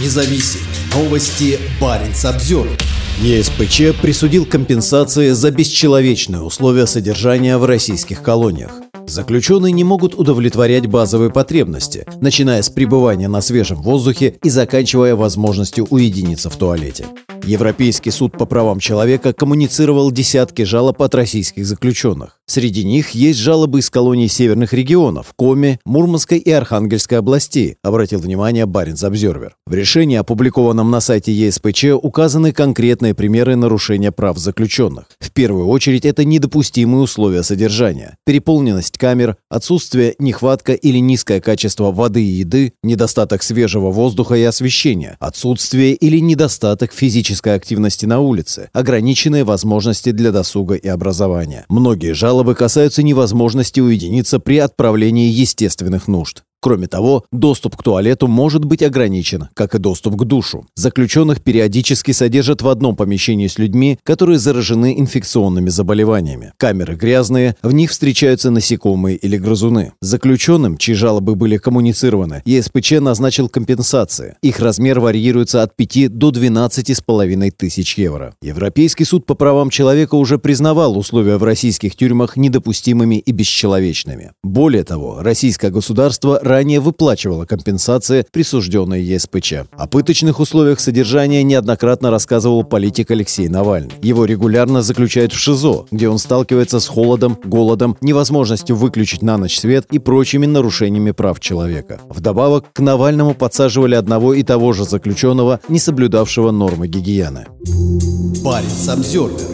независим. Новости Баренц обзор. ЕСПЧ присудил компенсации за бесчеловечные условия содержания в российских колониях. Заключенные не могут удовлетворять базовые потребности, начиная с пребывания на свежем воздухе и заканчивая возможностью уединиться в туалете. Европейский суд по правам человека коммуницировал десятки жалоб от российских заключенных. Среди них есть жалобы из колоний северных регионов – Коми, Мурманской и Архангельской областей, обратил внимание Баренц Обзервер. В решении, опубликованном на сайте ЕСПЧ, указаны конкретные примеры нарушения прав заключенных. В первую очередь это недопустимые условия содержания, переполненность камер, отсутствие, нехватка или низкое качество воды и еды, недостаток свежего воздуха и освещения, отсутствие или недостаток физического физической активности на улице, ограниченные возможности для досуга и образования. Многие жалобы касаются невозможности уединиться при отправлении естественных нужд. Кроме того, доступ к туалету может быть ограничен, как и доступ к душу. Заключенных периодически содержат в одном помещении с людьми, которые заражены инфекционными заболеваниями. Камеры грязные, в них встречаются насекомые или грызуны. Заключенным, чьи жалобы были коммуницированы, ЕСПЧ назначил компенсации. Их размер варьируется от 5 до 12,5 тысяч евро. Европейский суд по правам человека уже признавал условия в российских тюрьмах недопустимыми и бесчеловечными. Более того, российское государство ранее выплачивала компенсации, присужденные ЕСПЧ. О пыточных условиях содержания неоднократно рассказывал политик Алексей Навальный. Его регулярно заключают в ШИЗО, где он сталкивается с холодом, голодом, невозможностью выключить на ночь свет и прочими нарушениями прав человека. Вдобавок, к Навальному подсаживали одного и того же заключенного, не соблюдавшего нормы гигиены. Баренц обзервер